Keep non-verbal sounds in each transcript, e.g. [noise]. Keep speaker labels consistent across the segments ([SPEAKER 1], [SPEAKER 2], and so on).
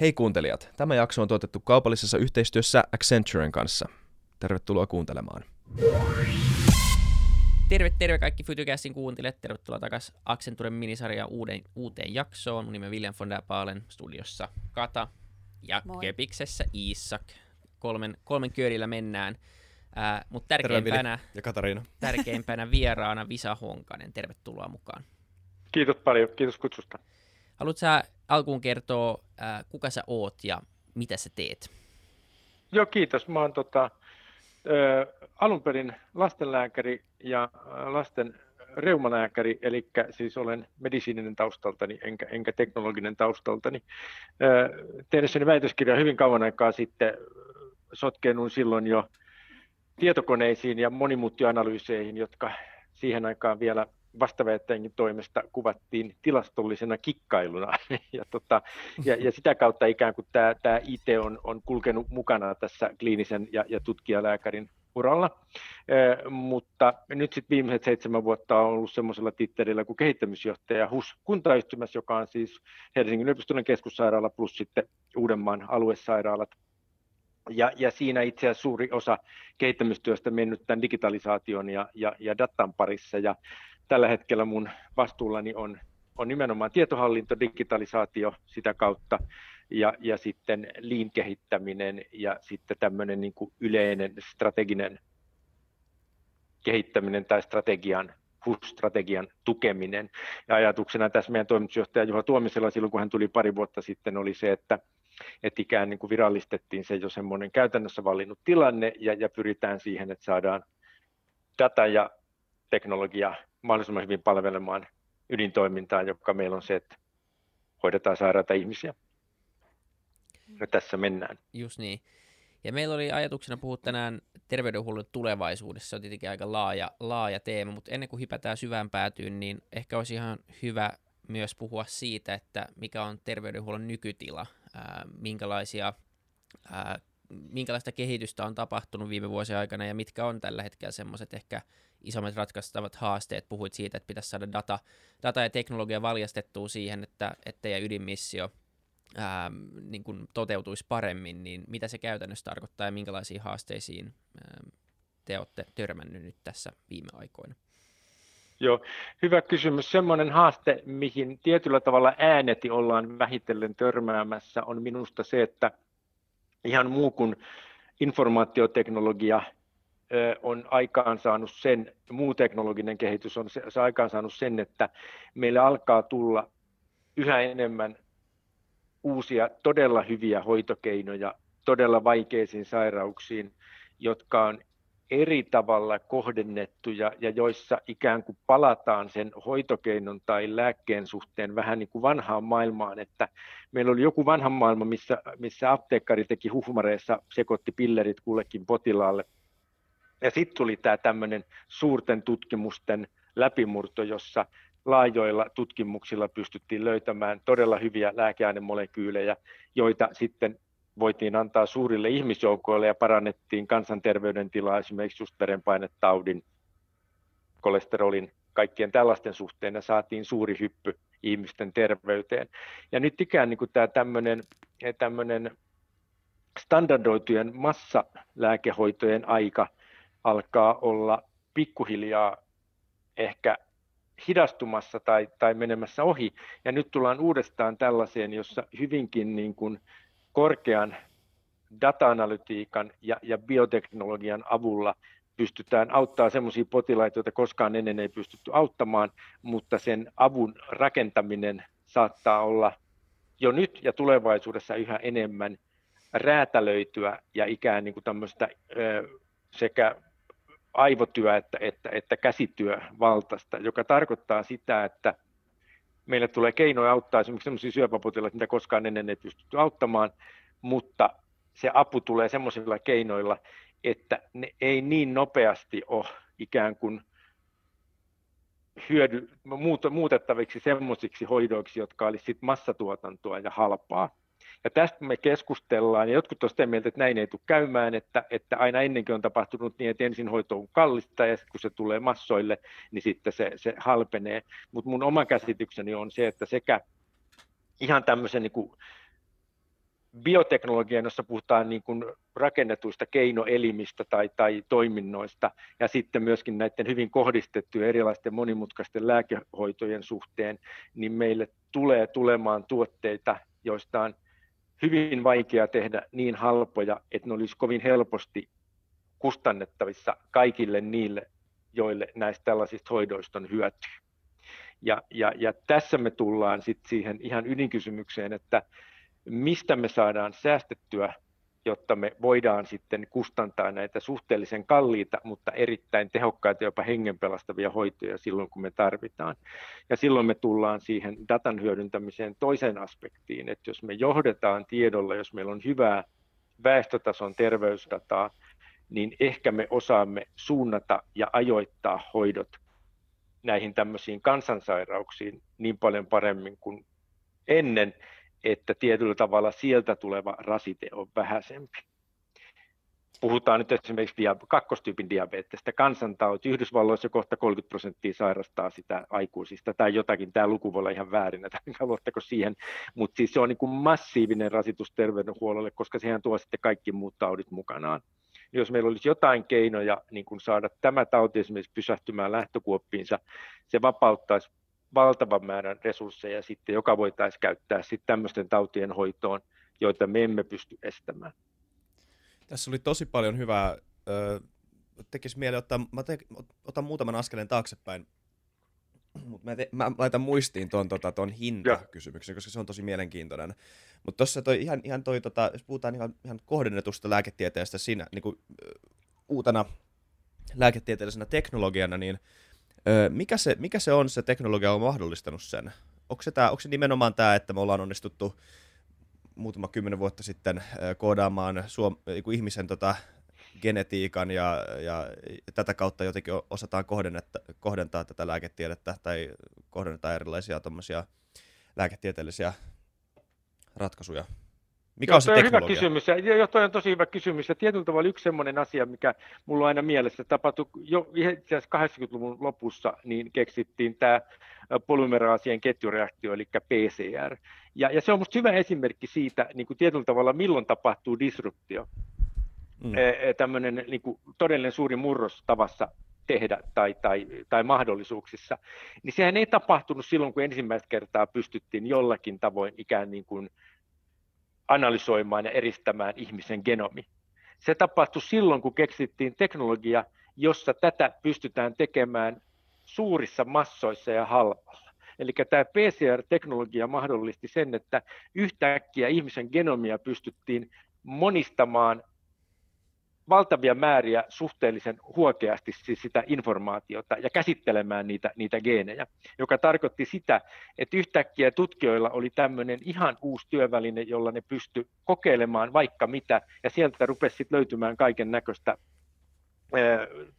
[SPEAKER 1] Hei kuuntelijat, tämä jakso on tuotettu kaupallisessa yhteistyössä Accenturen kanssa. Tervetuloa kuuntelemaan.
[SPEAKER 2] Terve, terve kaikki Fytycastin kuuntelijat. Tervetuloa takaisin Accenturen minisarjan uuden, uuteen jaksoon. Mun nimi on William von der Paalen, studiossa Kata ja Moi. Kepiksessä Iisak. Kolmen, kolmen köörillä mennään. Äh, Mutta tärkeimpänä,
[SPEAKER 1] ja Katariina. [laughs]
[SPEAKER 2] tärkeimpänä vieraana Visa Honkanen. Tervetuloa mukaan.
[SPEAKER 3] Kiitos paljon, kiitos kutsusta.
[SPEAKER 2] Haluatko sä alkuun kertoa, äh, kuka sä oot ja mitä sä teet?
[SPEAKER 3] Joo, kiitos. Mä oon tota, äh, alun perin lastenlääkäri ja lasten reumalääkäri, eli siis olen medisiininen taustaltani enkä, enkä teknologinen taustaltani. Tehdessäni väitöskirjaa hyvin kauan aikaa sitten sotkeenuin silloin jo tietokoneisiin ja monimuuttioanalyyseihin, jotka siihen aikaan vielä vastaväittäjänkin toimesta kuvattiin tilastollisena kikkailuna. [laughs] ja, tota, ja, ja sitä kautta ikään kuin tämä, tämä IT on, on kulkenut mukana tässä kliinisen ja, ja tutkijalääkärin uralla, e, mutta nyt sitten viimeiset seitsemän vuotta on ollut semmoisella tittelillä kuin kehittämisjohtaja HUS kuntayhtymässä, joka on siis Helsingin yliopistollinen keskussairaala plus sitten Uudenmaan aluesairaalat. Ja, ja siinä itse asiassa suuri osa kehittämistyöstä mennyt tämän digitalisaation ja, ja, ja datan parissa. Ja tällä hetkellä mun vastuullani on, on nimenomaan tietohallinto, digitalisaatio sitä kautta ja, ja sitten lean-kehittäminen ja sitten tämmöinen niin kuin yleinen strateginen kehittäminen tai strategian HUS-strategian tukeminen. Ja ajatuksena tässä meidän toimitusjohtaja Juha Tuomisella silloin, kun hän tuli pari vuotta sitten, oli se, että, että ikään niin kuin virallistettiin se jo semmoinen käytännössä valinnut tilanne ja, ja pyritään siihen, että saadaan data ja teknologia mahdollisimman hyvin palvelemaan ydintoimintaa, joka meillä on se, että hoidetaan sairaita ihmisiä. Ja tässä mennään.
[SPEAKER 2] Just niin. Ja meillä oli ajatuksena puhua tänään terveydenhuollon tulevaisuudessa, se on tietenkin aika laaja, laaja teema, mutta ennen kuin hypätään syvään päätyyn, niin ehkä olisi ihan hyvä myös puhua siitä, että mikä on terveydenhuollon nykytila, ää, minkälaisia, ää, minkälaista kehitystä on tapahtunut viime vuosien aikana ja mitkä on tällä hetkellä semmoiset ehkä isommat ratkaistavat haasteet. Puhuit siitä, että pitäisi saada data, data ja teknologia valjastettua siihen, että, että teidän ydinmissio ää, niin kuin toteutuisi paremmin, niin mitä se käytännössä tarkoittaa ja minkälaisiin haasteisiin ää, te olette törmännyt nyt tässä viime aikoina?
[SPEAKER 3] Joo, hyvä kysymys. Semmoinen haaste, mihin tietyllä tavalla ääneti ollaan vähitellen törmäämässä, on minusta se, että ihan muu kuin informaatioteknologia on aikaansaanut sen, muu teknologinen kehitys on se, se aikaansaanut sen, että meille alkaa tulla yhä enemmän uusia todella hyviä hoitokeinoja todella vaikeisiin sairauksiin, jotka on eri tavalla kohdennettuja ja joissa ikään kuin palataan sen hoitokeinon tai lääkkeen suhteen vähän niin kuin vanhaan maailmaan, että meillä oli joku vanha maailma, missä, missä apteekkari teki huhmareissa, sekoitti pillerit kullekin potilaalle. Ja sitten tuli tämä tämmöinen suurten tutkimusten läpimurto, jossa laajoilla tutkimuksilla pystyttiin löytämään todella hyviä lääkeainemolekyylejä, joita sitten voitiin antaa suurille ihmisjoukoille ja parannettiin kansanterveyden tilaa, esimerkiksi just verenpainetaudin, kolesterolin, kaikkien tällaisten suhteen ja saatiin suuri hyppy ihmisten terveyteen. Ja nyt ikään niin kuin tämä tämmöinen, tämmöinen standardoitujen massalääkehoitojen aika alkaa olla pikkuhiljaa ehkä hidastumassa tai, tai menemässä ohi. Ja nyt tullaan uudestaan tällaiseen, jossa hyvinkin niin kuin korkean data-analytiikan ja, ja bioteknologian avulla pystytään auttamaan sellaisia potilaita, joita koskaan ennen ei pystytty auttamaan, mutta sen avun rakentaminen saattaa olla jo nyt ja tulevaisuudessa yhä enemmän räätälöityä ja ikään niin kuin tämmöistä sekä aivotyö että, että, että käsityö valtaista, joka tarkoittaa sitä, että meille tulee keinoja auttaa esimerkiksi sellaisia syöpäpotilaita, mitä koskaan ennen ei pystytty auttamaan, mutta se apu tulee sellaisilla keinoilla, että ne ei niin nopeasti ole ikään kuin hyödy, muutettaviksi semmoisiksi hoidoiksi, jotka olisivat massatuotantoa ja halpaa. Ja tästä me keskustellaan, ja jotkut ovat sitä mieltä, että näin ei tule käymään, että, että aina ennenkin on tapahtunut niin, että ensin hoito on kallista, ja kun se tulee massoille, niin sitten se, se halpenee. Mutta mun oma käsitykseni on se, että sekä ihan tämmöisen niin kuin bioteknologian, jossa puhutaan niin kuin rakennetuista keinoelimistä tai, tai toiminnoista, ja sitten myöskin näiden hyvin kohdistettujen erilaisten monimutkaisten lääkehoitojen suhteen, niin meille tulee tulemaan tuotteita, joista on hyvin vaikea tehdä niin halpoja, että ne olisi kovin helposti kustannettavissa kaikille niille, joille näistä tällaisista hoidoista on hyötyä. Ja, ja, ja tässä me tullaan sitten siihen ihan ydinkysymykseen, että mistä me saadaan säästettyä, jotta me voidaan sitten kustantaa näitä suhteellisen kalliita, mutta erittäin tehokkaita, jopa hengenpelastavia hoitoja silloin, kun me tarvitaan. Ja silloin me tullaan siihen datan hyödyntämiseen toiseen aspektiin, että jos me johdetaan tiedolla, jos meillä on hyvää väestötason terveysdataa, niin ehkä me osaamme suunnata ja ajoittaa hoidot näihin tämmöisiin kansansairauksiin niin paljon paremmin kuin ennen, että tietyllä tavalla sieltä tuleva rasite on vähäisempi. Puhutaan nyt esimerkiksi dia- kakkostyypin diabetestä. Kansantauti Yhdysvalloissa kohta 30 prosenttia sairastaa sitä aikuisista tai jotakin. Tämä luku voi olla ihan väärin, että [laughs] luotteko siihen. Mutta siis se on niin kuin massiivinen rasitus terveydenhuollolle, koska sehän tuo sitten kaikki muut taudit mukanaan jos meillä olisi jotain keinoja niin kuin saada tämä tauti esimerkiksi pysähtymään lähtökuoppiinsa, se vapauttaisi valtavan määrän resursseja sitten, joka voitaisiin käyttää sitten tämmöisten tautien hoitoon, joita me emme pysty estämään.
[SPEAKER 1] Tässä oli tosi paljon hyvää. Tekisi mieli ottaa, mä te, otan muutaman askeleen taaksepäin, mutta mä, te, mä laitan muistiin tuon tota, ton hintakysymyksen, koska se on tosi mielenkiintoinen. Mutta tuossa toi, ihan, ihan toi, tota, jos puhutaan ihan, ihan kohdennetusta lääketieteestä siinä niin kuin, uutena lääketieteellisenä teknologiana, niin mikä se, mikä se on se teknologia on mahdollistanut sen? Onko se, tää, onko se nimenomaan tämä, että me ollaan onnistuttu muutama kymmenen vuotta sitten koodaamaan suom, ihmisen tota, genetiikan ja, ja tätä kautta jotenkin osataan kohdentaa tätä lääketiedettä tai kohdennetaan erilaisia lääketieteellisiä ratkaisuja?
[SPEAKER 3] Mikä on se teknologia? Hyvä kysymys, ja jo, toi on tosi hyvä kysymys, ja tietyllä tavalla yksi sellainen asia, mikä mulla on aina mielessä, tapahtui jo itse asiassa 80-luvun lopussa, niin keksittiin tämä polymeraasien ketjureaktio, eli PCR. Ja, ja se on minusta hyvä esimerkki siitä, niin kuin tietyllä tavalla, milloin tapahtuu disruptio. Mm. E, tämmöinen niin kuin, todellinen suuri murros tavassa tehdä tai, tai, tai mahdollisuuksissa, niin sehän ei tapahtunut silloin, kun ensimmäistä kertaa pystyttiin jollakin tavoin ikään niin kuin analysoimaan ja eristämään ihmisen genomi. Se tapahtui silloin, kun keksittiin teknologia, jossa tätä pystytään tekemään suurissa massoissa ja halvalla. Eli tämä PCR-teknologia mahdollisti sen, että yhtäkkiä ihmisen genomia pystyttiin monistamaan valtavia määriä suhteellisen huokeasti siis sitä informaatiota ja käsittelemään niitä, niitä geenejä, joka tarkoitti sitä, että yhtäkkiä tutkijoilla oli tämmöinen ihan uusi työväline, jolla ne pysty kokeilemaan vaikka mitä, ja sieltä rupesi löytymään kaiken näköistä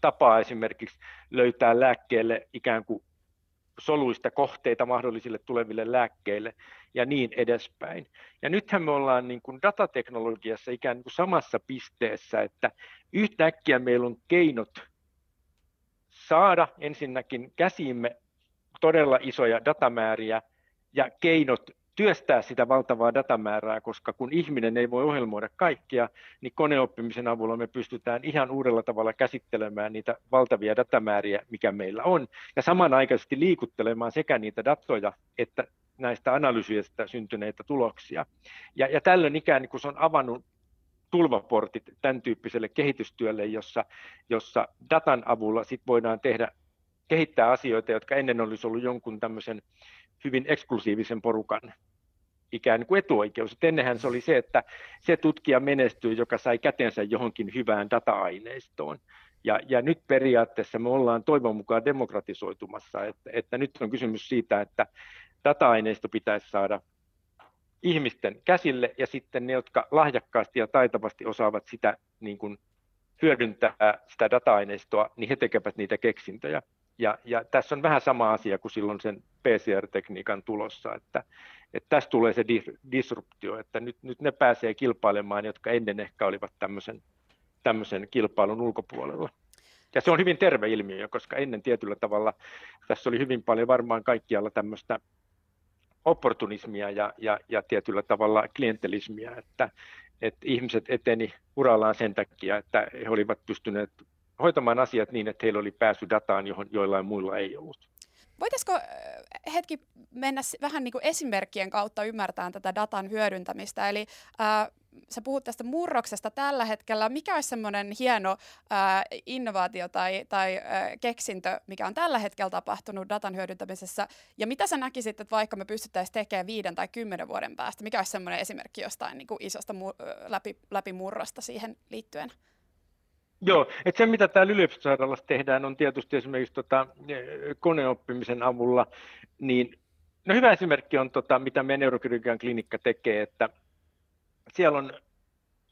[SPEAKER 3] tapaa esimerkiksi löytää lääkkeelle ikään kuin soluista kohteita mahdollisille tuleville lääkkeille ja niin edespäin. Ja nythän me ollaan niin kuin datateknologiassa ikään kuin samassa pisteessä, että yhtäkkiä meillä on keinot saada ensinnäkin käsimme todella isoja datamääriä ja keinot työstää sitä valtavaa datamäärää, koska kun ihminen ei voi ohjelmoida kaikkia, niin koneoppimisen avulla me pystytään ihan uudella tavalla käsittelemään niitä valtavia datamääriä, mikä meillä on, ja samanaikaisesti liikuttelemaan sekä niitä datoja että näistä analyysistä syntyneitä tuloksia. Ja, ja tällöin ikään kuin se on avannut tulvaportit tämän tyyppiselle kehitystyölle, jossa, jossa datan avulla sit voidaan tehdä, kehittää asioita, jotka ennen olisi ollut jonkun tämmöisen hyvin eksklusiivisen porukan ikään kuin etuoikeus. Et ennenhän se oli se, että se tutkija menestyy, joka sai kätensä johonkin hyvään data-aineistoon. Ja, ja nyt periaatteessa me ollaan toivon mukaan demokratisoitumassa, että, että nyt on kysymys siitä, että data-aineisto pitäisi saada ihmisten käsille ja sitten ne, jotka lahjakkaasti ja taitavasti osaavat sitä niin kuin hyödyntää sitä data-aineistoa, niin he tekevät niitä keksintöjä. Ja, ja tässä on vähän sama asia kuin silloin sen PCR-tekniikan tulossa, että, että tässä tulee se disruptio, että nyt, nyt ne pääsee kilpailemaan, jotka ennen ehkä olivat tämmöisen, tämmöisen kilpailun ulkopuolella. Ja se on hyvin terve ilmiö, koska ennen tietyllä tavalla tässä oli hyvin paljon varmaan kaikkialla tämmöistä opportunismia ja, ja, ja tietyllä tavalla klientelismia, että, että ihmiset eteni urallaan sen takia, että he olivat pystyneet hoitamaan asiat niin, että heillä oli pääsy dataan, johon joillain muilla ei ollut.
[SPEAKER 4] Voitaisiko hetki mennä vähän niin kuin esimerkkien kautta ymmärtämään tätä datan hyödyntämistä? Eli äh, sä puhut tästä murroksesta tällä hetkellä. Mikä olisi semmoinen hieno äh, innovaatio tai, tai äh, keksintö, mikä on tällä hetkellä tapahtunut datan hyödyntämisessä? Ja mitä sä näkisit, että vaikka me pystyttäisiin tekemään viiden tai kymmenen vuoden päästä? Mikä olisi semmoinen esimerkki jostain niin kuin isosta mu- läpi, läpimurrosta siihen liittyen?
[SPEAKER 3] Joo, että se mitä täällä yliopistosairaalassa tehdään on tietysti esimerkiksi tota, koneoppimisen avulla, niin no hyvä esimerkki on, tota, mitä meidän neurokirurgian klinikka tekee, että siellä on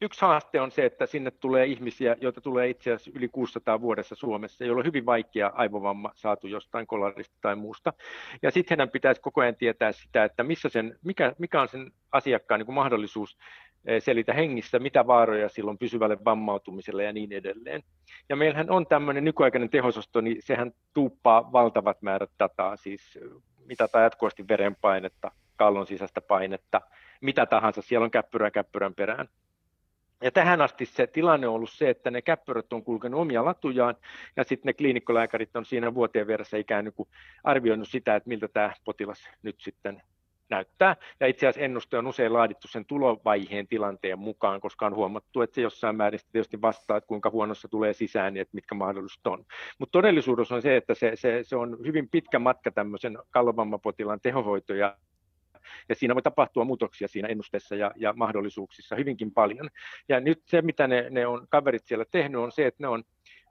[SPEAKER 3] yksi haaste on se, että sinne tulee ihmisiä, joita tulee itse asiassa yli 600 vuodessa Suomessa, joilla on hyvin vaikea aivovamma saatu jostain kolarista tai muusta. Ja sitten heidän pitäisi koko ajan tietää sitä, että missä sen, mikä, mikä on sen asiakkaan niin kuin mahdollisuus eh, selitä hengissä, mitä vaaroja silloin pysyvälle vammautumiselle ja niin edelleen. Ja meillähän on tämmöinen nykyaikainen tehososto, niin sehän tuuppaa valtavat määrät dataa, siis mitataan jatkuvasti verenpainetta, kallon sisäistä painetta, mitä tahansa, siellä on käppyrä käppyrän perään. Ja tähän asti se tilanne on ollut se, että ne käppyrät on kulkenut omia latujaan, ja sitten ne kliinikkolääkärit on siinä vuotien veressä ikään kuin arvioinut sitä, että miltä tämä potilas nyt sitten näyttää. Ja itse asiassa ennuste on usein laadittu sen tulovaiheen tilanteen mukaan, koska on huomattu, että se jossain määrin tietysti vastaa, että kuinka huonossa tulee sisään, niin että mitkä mahdollisuudet on. Mutta todellisuudessa on se, että se, se, se on hyvin pitkä matka tämmöisen kallovammapotilaan tehohoito ja ja siinä voi tapahtua muutoksia siinä ennusteessa ja, ja mahdollisuuksissa hyvinkin paljon. Ja nyt se, mitä ne, ne on kaverit siellä tehnyt, on se, että ne on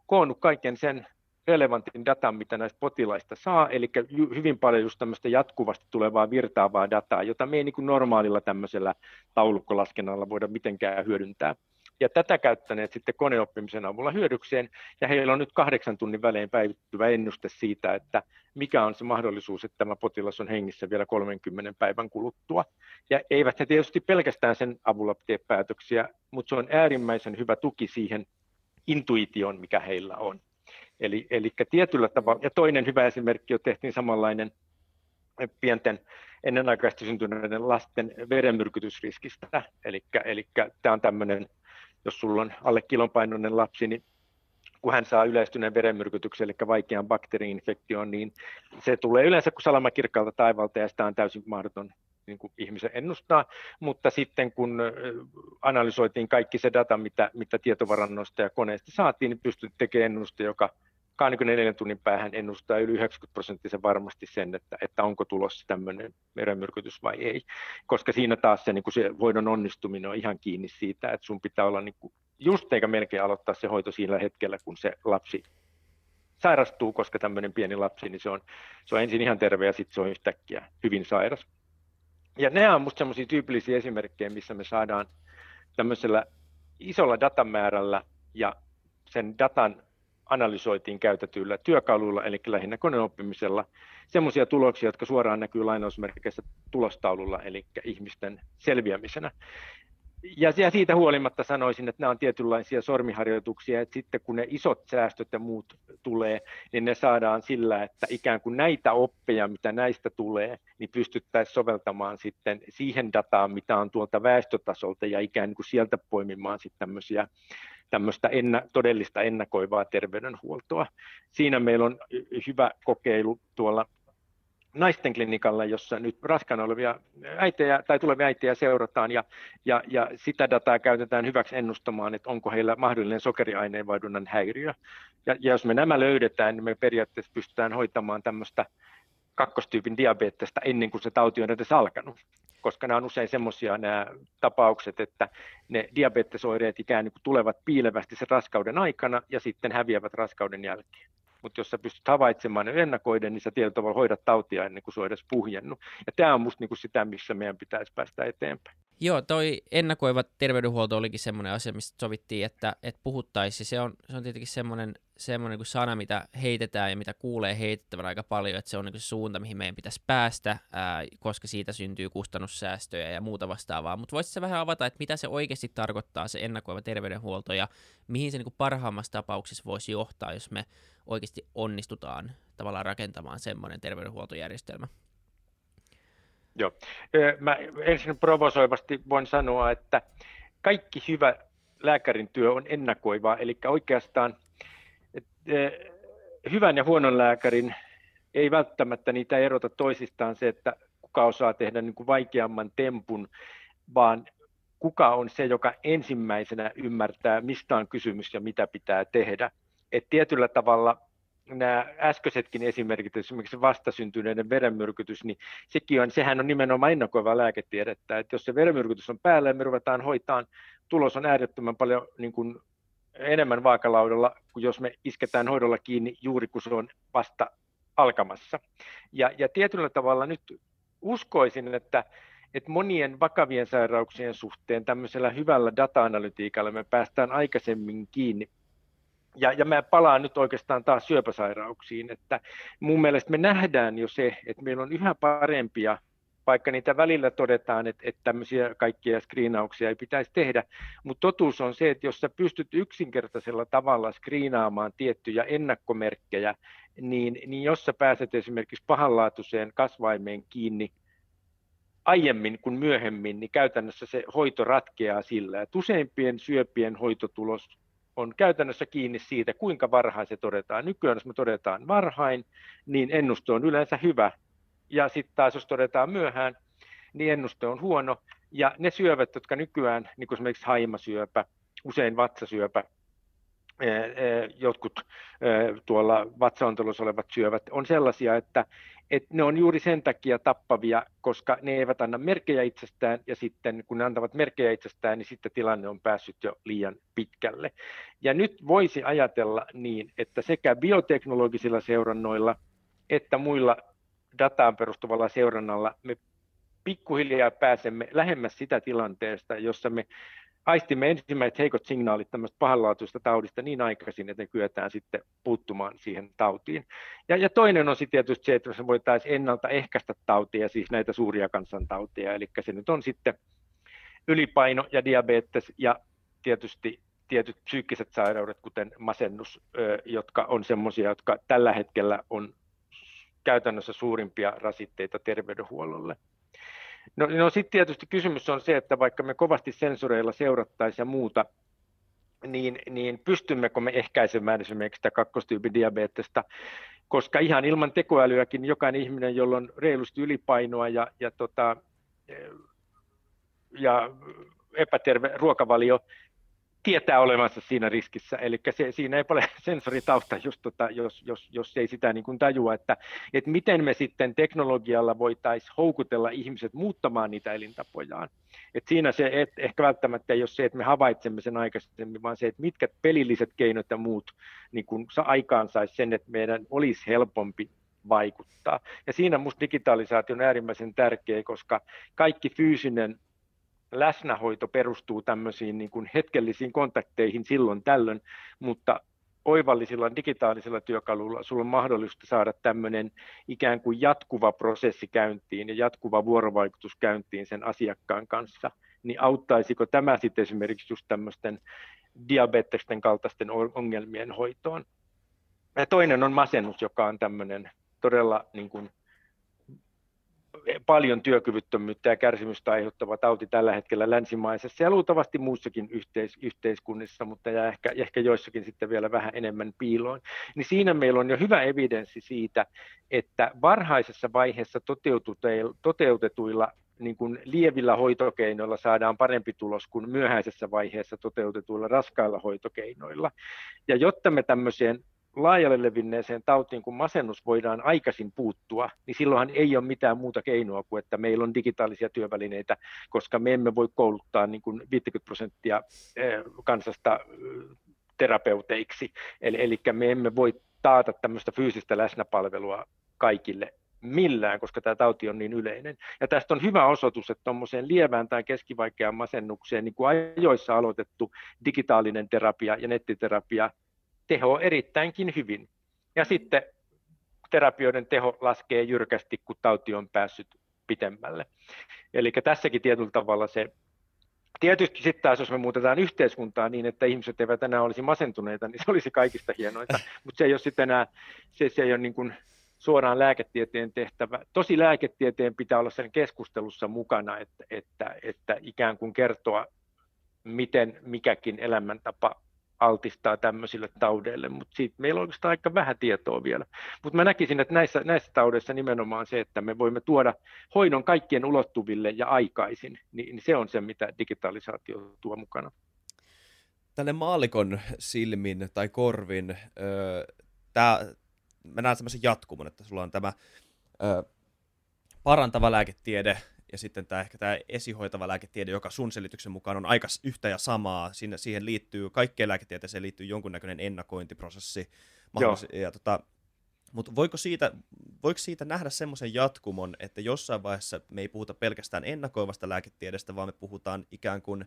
[SPEAKER 3] koonnut kaiken sen relevantin datan, mitä näistä potilaista saa, eli hyvin paljon just tämmöistä jatkuvasti tulevaa virtaavaa dataa, jota me ei niin kuin normaalilla tämmöisellä taulukkolaskennalla voida mitenkään hyödyntää ja tätä käyttäneet sitten koneoppimisen avulla hyödykseen, ja heillä on nyt kahdeksan tunnin välein päivittyvä ennuste siitä, että mikä on se mahdollisuus, että tämä potilas on hengissä vielä 30 päivän kuluttua. Ja eivät he tietysti pelkästään sen avulla tee päätöksiä, mutta se on äärimmäisen hyvä tuki siihen intuitioon, mikä heillä on. Eli, eli tietyllä tavalla, ja toinen hyvä esimerkki on tehtiin samanlainen pienten ennenaikaisesti syntyneiden lasten verenmyrkytysriskistä. Eli, eli tämä on tämmöinen jos sulla on alle kilonpainoinen lapsi, niin kun hän saa yleistyneen verenmyrkytyksen, eli vaikean bakteeriinfektion, niin se tulee yleensä kuin salama kirkkaalta taivalta, ja sitä on täysin mahdoton niin kuin ihmisen ennustaa, mutta sitten kun analysoitiin kaikki se data, mitä, mitä tietovarannosta ja koneesta saatiin, niin pystyttiin tekemään ennuste, joka 24 tunnin päähän ennustaa yli 90 prosenttisen varmasti sen, että, että onko tulossa tämmöinen verenmyrkytys vai ei. Koska siinä taas se, niin kuin se hoidon onnistuminen on ihan kiinni siitä, että sun pitää olla niin kuin just eikä melkein aloittaa se hoito siinä hetkellä, kun se lapsi sairastuu, koska tämmöinen pieni lapsi, niin se on, se on ensin ihan terve ja sitten se on yhtäkkiä hyvin sairas. Ja nämä on minusta sellaisia tyypillisiä esimerkkejä, missä me saadaan tämmöisellä isolla datamäärällä ja sen datan analysoitiin käytetyillä työkaluilla, eli lähinnä koneoppimisella, sellaisia tuloksia, jotka suoraan näkyy lainausmerkeissä tulostaululla, eli ihmisten selviämisenä. Ja siitä huolimatta sanoisin, että nämä on tietynlaisia sormiharjoituksia, että sitten kun ne isot säästöt ja muut tulee, niin ne saadaan sillä, että ikään kuin näitä oppeja, mitä näistä tulee, niin pystyttäisiin soveltamaan sitten siihen dataan, mitä on tuolta väestötasolta ja ikään kuin sieltä poimimaan sitten tämmöisiä tämmöistä ennä, todellista ennakoivaa terveydenhuoltoa. Siinä meillä on hyvä kokeilu tuolla naisten klinikalla, jossa nyt raskaana olevia äitejä tai tulevia äitejä seurataan ja, ja, ja sitä dataa käytetään hyväksi ennustamaan, että onko heillä mahdollinen sokeriaineenvaihdunnan häiriö. Ja, ja jos me nämä löydetään, niin me periaatteessa pystytään hoitamaan tämmöistä kakkostyypin diabetesta ennen kuin se tauti on edes alkanut koska nämä on usein semmoisia nämä tapaukset, että ne diabetesoireet ikään kuin tulevat piilevästi sen raskauden aikana ja sitten häviävät raskauden jälkeen. Mutta jos sä pystyt havaitsemaan ne ennakoiden, niin sä tietyllä tavalla hoidat tautia ennen kuin se on edes puhjennut. Ja tämä on musta niinku sitä, missä meidän pitäisi päästä eteenpäin.
[SPEAKER 2] Joo, toi ennakoiva terveydenhuolto olikin semmoinen asia, mistä sovittiin, että, että puhuttaisiin. Se on, se on tietenkin semmoinen, semmoinen kuin sana, mitä heitetään ja mitä kuulee heitettävän aika paljon, että se on niin se suunta, mihin meidän pitäisi päästä, ää, koska siitä syntyy kustannussäästöjä ja muuta vastaavaa. Mutta voisitko vähän avata, että mitä se oikeasti tarkoittaa, se ennakoiva terveydenhuolto, ja mihin se niin parhaimmassa tapauksessa voisi johtaa, jos me oikeasti onnistutaan tavallaan rakentamaan semmoinen terveydenhuoltojärjestelmä?
[SPEAKER 3] Joo. Mä ensin provosoivasti voin sanoa, että kaikki hyvä lääkärin työ on ennakoivaa, eli oikeastaan hyvän ja huonon lääkärin ei välttämättä niitä erota toisistaan se, että kuka osaa tehdä niin kuin vaikeamman tempun, vaan kuka on se, joka ensimmäisenä ymmärtää, mistä on kysymys ja mitä pitää tehdä. Et tietyllä tavalla nämä äskeisetkin esimerkit, esimerkiksi vastasyntyneiden verenmyrkytys, niin sekin on, sehän on nimenomaan ennakoivaa lääketiedettä, että jos se verenmyrkytys on päällä ja me ruvetaan hoitaan, tulos on äärettömän paljon niin kuin enemmän vaakalaudalla, kuin jos me isketään hoidolla kiinni juuri kun se on vasta alkamassa. Ja, ja tietyllä tavalla nyt uskoisin, että, että monien vakavien sairauksien suhteen tämmöisellä hyvällä data-analytiikalla me päästään aikaisemmin kiinni ja, ja mä palaan nyt oikeastaan taas syöpäsairauksiin, että mun mielestä me nähdään jo se, että meillä on yhä parempia, vaikka niitä välillä todetaan, että, että tämmöisiä kaikkia screenauksia ei pitäisi tehdä, mutta totuus on se, että jos sä pystyt yksinkertaisella tavalla screenaamaan tiettyjä ennakkomerkkejä, niin, niin jos sä pääset esimerkiksi pahanlaatuiseen kasvaimeen kiinni aiemmin kuin myöhemmin, niin käytännössä se hoito ratkeaa sillä, että useimpien syöpien hoitotulos on käytännössä kiinni siitä, kuinka varhain se todetaan. Nykyään jos me todetaan varhain, niin ennuste on yleensä hyvä. Ja sitten taas jos todetaan myöhään, niin ennuste on huono. Ja ne syövät, jotka nykyään, niin kuin esimerkiksi haimasyöpä, usein vatsasyöpä, jotkut tuolla vatsaontelussa olevat syövät, on sellaisia, että että ne on juuri sen takia tappavia, koska ne eivät anna merkejä itsestään, ja sitten kun ne antavat merkejä itsestään, niin sitten tilanne on päässyt jo liian pitkälle. Ja nyt voisi ajatella niin, että sekä bioteknologisilla seurannoilla että muilla dataan perustuvalla seurannalla me pikkuhiljaa pääsemme lähemmäs sitä tilanteesta, jossa me aistimme ensimmäiset heikot signaalit tämmöistä pahanlaatuista taudista niin aikaisin, että ne kyetään sitten puuttumaan siihen tautiin. Ja, ja toinen on sitten tietysti se, että me voitaisiin ennaltaehkäistä tautia, siis näitä suuria kansantautia, eli se nyt on sitten ylipaino ja diabetes ja tietysti tietyt psyykkiset sairaudet, kuten masennus, jotka on semmoisia, jotka tällä hetkellä on käytännössä suurimpia rasitteita terveydenhuollolle. No, no sitten tietysti kysymys on se, että vaikka me kovasti sensoreilla seurattaisiin ja muuta, niin, niin pystymmekö me ehkäisemään esimerkiksi sitä kakkostyypin diabetesta, koska ihan ilman tekoälyäkin jokainen ihminen, jolla on reilusti ylipainoa ja, ja, tota, ja epäterve ruokavalio, tietää olevansa siinä riskissä, eli se, siinä ei ole [laughs] sensoritausta, just tota, jos, jos, jos ei sitä niin kuin tajua, että, että miten me sitten teknologialla voitaisiin houkutella ihmiset muuttamaan niitä elintapojaan. Et siinä se et, ehkä välttämättä ei ole se, että me havaitsemme sen aikaisemmin, vaan se, että mitkä pelilliset keinot ja muut niin kun aikaan saisi sen, että meidän olisi helpompi vaikuttaa. Ja siinä minusta digitalisaatio on äärimmäisen tärkeä, koska kaikki fyysinen läsnähoito perustuu tämmöisiin niin kuin hetkellisiin kontakteihin silloin tällöin, mutta oivallisilla digitaalisilla työkaluilla sulla on mahdollista saada tämmöinen ikään kuin jatkuva prosessi käyntiin ja jatkuva vuorovaikutus käyntiin sen asiakkaan kanssa, niin auttaisiko tämä sitten esimerkiksi just tämmöisten diabetesten kaltaisten ongelmien hoitoon? Ja toinen on masennus, joka on tämmöinen todella niin kuin paljon työkyvyttömyyttä ja kärsimystä aiheuttava tauti tällä hetkellä länsimaisessa ja luultavasti muussakin yhteis- yhteiskunnissa, mutta ja ehkä, ehkä joissakin sitten vielä vähän enemmän piiloon. Niin siinä meillä on jo hyvä evidenssi siitä, että varhaisessa vaiheessa toteutetuilla niin kuin lievillä hoitokeinoilla saadaan parempi tulos kuin myöhäisessä vaiheessa toteutetuilla raskailla hoitokeinoilla. Ja jotta me tämmöiseen laajalle levinneeseen tautiin, kun masennus voidaan aikaisin puuttua, niin silloinhan ei ole mitään muuta keinoa kuin, että meillä on digitaalisia työvälineitä, koska me emme voi kouluttaa niin kuin 50 prosenttia eh, kansasta eh, terapeuteiksi. Eli, eli me emme voi taata tämmöistä fyysistä läsnäpalvelua kaikille millään, koska tämä tauti on niin yleinen. Ja tästä on hyvä osoitus, että tuommoiseen lievään tai keskivaikeaan masennukseen niin kuin ajoissa aloitettu digitaalinen terapia ja nettiterapia teho erittäinkin hyvin. Ja sitten terapioiden teho laskee jyrkästi, kun tauti on päässyt pitemmälle. Eli tässäkin tietyllä tavalla se, tietysti sitten taas jos me muutetaan yhteiskuntaa niin, että ihmiset eivät enää olisi masentuneita, niin se olisi kaikista hienointa, [laughs] mutta se ei ole sitten enää, se, se ei ole niin kuin suoraan lääketieteen tehtävä. Tosi lääketieteen pitää olla sen keskustelussa mukana, että, että, että ikään kuin kertoa, miten mikäkin elämäntapa altistaa tämmöisille taudeille, mutta siitä meillä on oikeastaan aika vähän tietoa vielä. Mutta mä näkisin, että näissä, näissä taudeissa nimenomaan se, että me voimme tuoda hoidon kaikkien ulottuville ja aikaisin, niin, niin se on se, mitä digitalisaatio tuo mukana.
[SPEAKER 1] Tälle maalikon silmin tai korvin, öö, tää, mä näen semmoisen jatkumon, että sulla on tämä öö, parantava lääketiede, ja sitten tämä ehkä tämä esihoitava lääketiede, joka sun selityksen mukaan on aika yhtä ja samaa. Siinä, siihen liittyy, kaikkeen lääketieteeseen liittyy jonkunnäköinen ennakointiprosessi. Ja, tota, mutta voiko siitä, voiko siitä nähdä semmoisen jatkumon, että jossain vaiheessa me ei puhuta pelkästään ennakoivasta lääketiedestä, vaan me puhutaan ikään kuin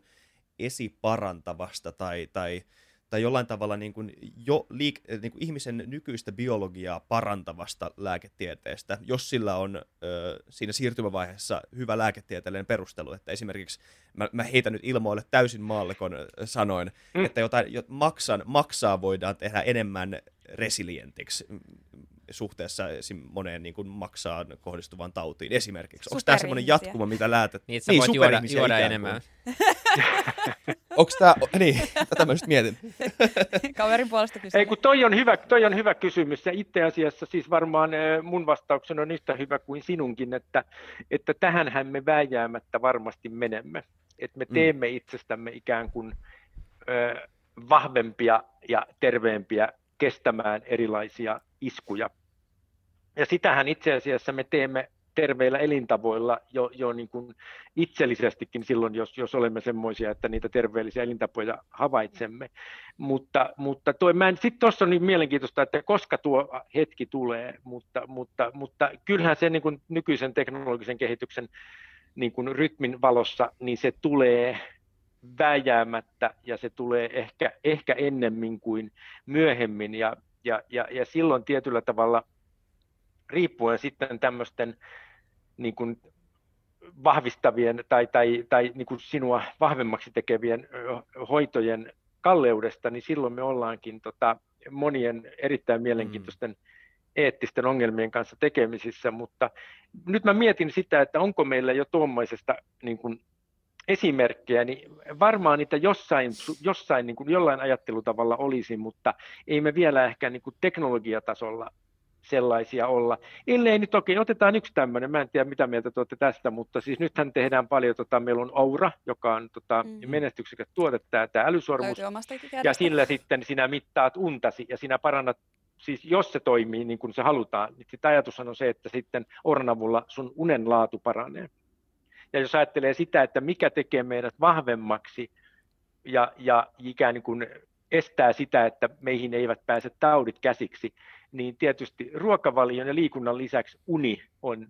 [SPEAKER 1] esiparantavasta tai, tai tai jollain tavalla niin kuin jo liik- niin kuin ihmisen nykyistä biologiaa parantavasta lääketieteestä, jos sillä on ö, siinä siirtymävaiheessa hyvä lääketieteellinen perustelu. Että esimerkiksi mä, mä heitän nyt ilmoille täysin maallikon sanoin, mm. että jotain jo, maksan, maksaa voidaan tehdä enemmän resilientiksi suhteessa moneen niin kuin maksaa kohdistuvaan tautiin esimerkiksi. Onko tämä semmoinen jatkuma, mitä läätät?
[SPEAKER 2] Niin, että sä niin, voit juoda, juoda enemmän. [laughs]
[SPEAKER 1] Onko tämä, niin, [laughs] tätä mä just mietin. [laughs]
[SPEAKER 4] Kaverin puolesta kysymys.
[SPEAKER 3] Ei, kun toi on, hyvä, toi on hyvä kysymys, ja itse asiassa siis varmaan mun vastauksen on yhtä hyvä kuin sinunkin, että, että tähänhän me vääjäämättä varmasti menemme. Että me mm. teemme mm. itsestämme ikään kuin ö, vahvempia ja terveempiä kestämään erilaisia iskuja. Ja sitähän itse asiassa me teemme terveillä elintavoilla jo, jo niin kuin itsellisestikin silloin, jos, jos olemme semmoisia, että niitä terveellisiä elintapoja havaitsemme. Mutta, mutta sitten tuossa on niin mielenkiintoista, että koska tuo hetki tulee, mutta, mutta, mutta kyllähän se niin kuin nykyisen teknologisen kehityksen niin kuin rytmin valossa, niin se tulee vääjäämättä ja se tulee ehkä, ehkä ennemmin kuin myöhemmin ja, ja, ja, ja silloin tietyllä tavalla riippuen sitten tämmöisten niin kuin vahvistavien tai, tai, tai niin kuin sinua vahvemmaksi tekevien hoitojen kalleudesta, niin silloin me ollaankin tota, monien erittäin mielenkiintoisten mm. eettisten ongelmien kanssa tekemisissä, mutta nyt mä mietin sitä, että onko meillä jo tuommoisesta niin kuin esimerkkejä, niin varmaan niitä jossain, jossain niin kuin jollain ajattelutavalla olisi, mutta ei me vielä ehkä niin kuin teknologiatasolla sellaisia olla. Ellei nyt, okei, otetaan yksi tämmöinen, mä en tiedä mitä mieltä te olette tästä, mutta siis nythän tehdään paljon, tota, meillä on Aura, joka on tota, mm-hmm. menestyksekäs tuote, tämä, tämä älysormus, ja sillä sitten sinä mittaat untasi ja sinä parannat siis jos se toimii niin kuin se halutaan, niin sitten ajatushan on se, että sitten Auran avulla sun unen laatu paranee. Ja jos ajattelee sitä, että mikä tekee meidät vahvemmaksi ja, ja ikään niin kuin estää sitä, että meihin eivät pääse taudit käsiksi, niin tietysti ruokavalion ja liikunnan lisäksi uni on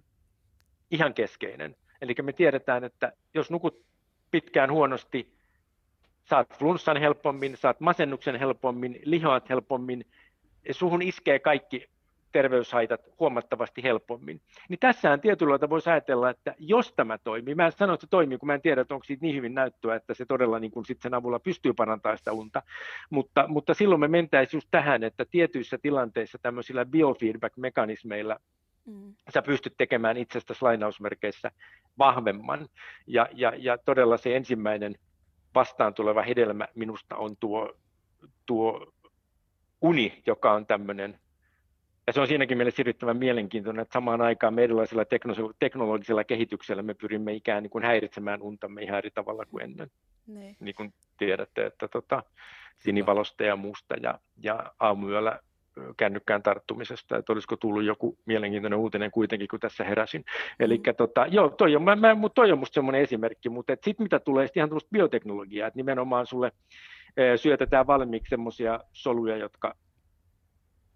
[SPEAKER 3] ihan keskeinen. Eli me tiedetään, että jos nukut pitkään huonosti, saat flunssan helpommin, saat masennuksen helpommin, lihoat helpommin, suhun iskee kaikki terveyshaitat huomattavasti helpommin. Niin tässähän tietyllä voisi ajatella, että jos tämä toimii, mä en sano, että se toimii, kun mä en tiedä, että onko siitä niin hyvin näyttöä, että se todella niin kuin sit sen avulla pystyy parantamaan sitä unta, mutta, mutta silloin me mentäisiin just tähän, että tietyissä tilanteissa tämmöisillä biofeedback-mekanismeilla Mm. Sä pystyt tekemään itsestäsi lainausmerkeissä vahvemman. Ja, ja, ja todella se ensimmäinen vastaan tuleva hedelmä minusta on tuo, tuo uni, joka on tämmöinen ja se on siinäkin mielessä hirvittävän mielenkiintoinen, että samaan aikaan me erilaisilla teknologisilla kehityksellä me pyrimme ikään niin kuin häiritsemään untamme ihan eri tavalla kuin ennen. Ne. Niin kuin tiedätte, että tota, sinivalosta ja muusta ja, ja aamuyöllä kännykkään tarttumisesta, että olisiko tullut joku mielenkiintoinen uutinen kuitenkin, kun tässä heräsin. Mm. Eli tota, joo, toi on, mä, mä, toi on musta semmoinen esimerkki, mutta sitten mitä tulee ihan tuosta bioteknologiaa, että nimenomaan sulle syötetään valmiiksi semmoisia soluja, jotka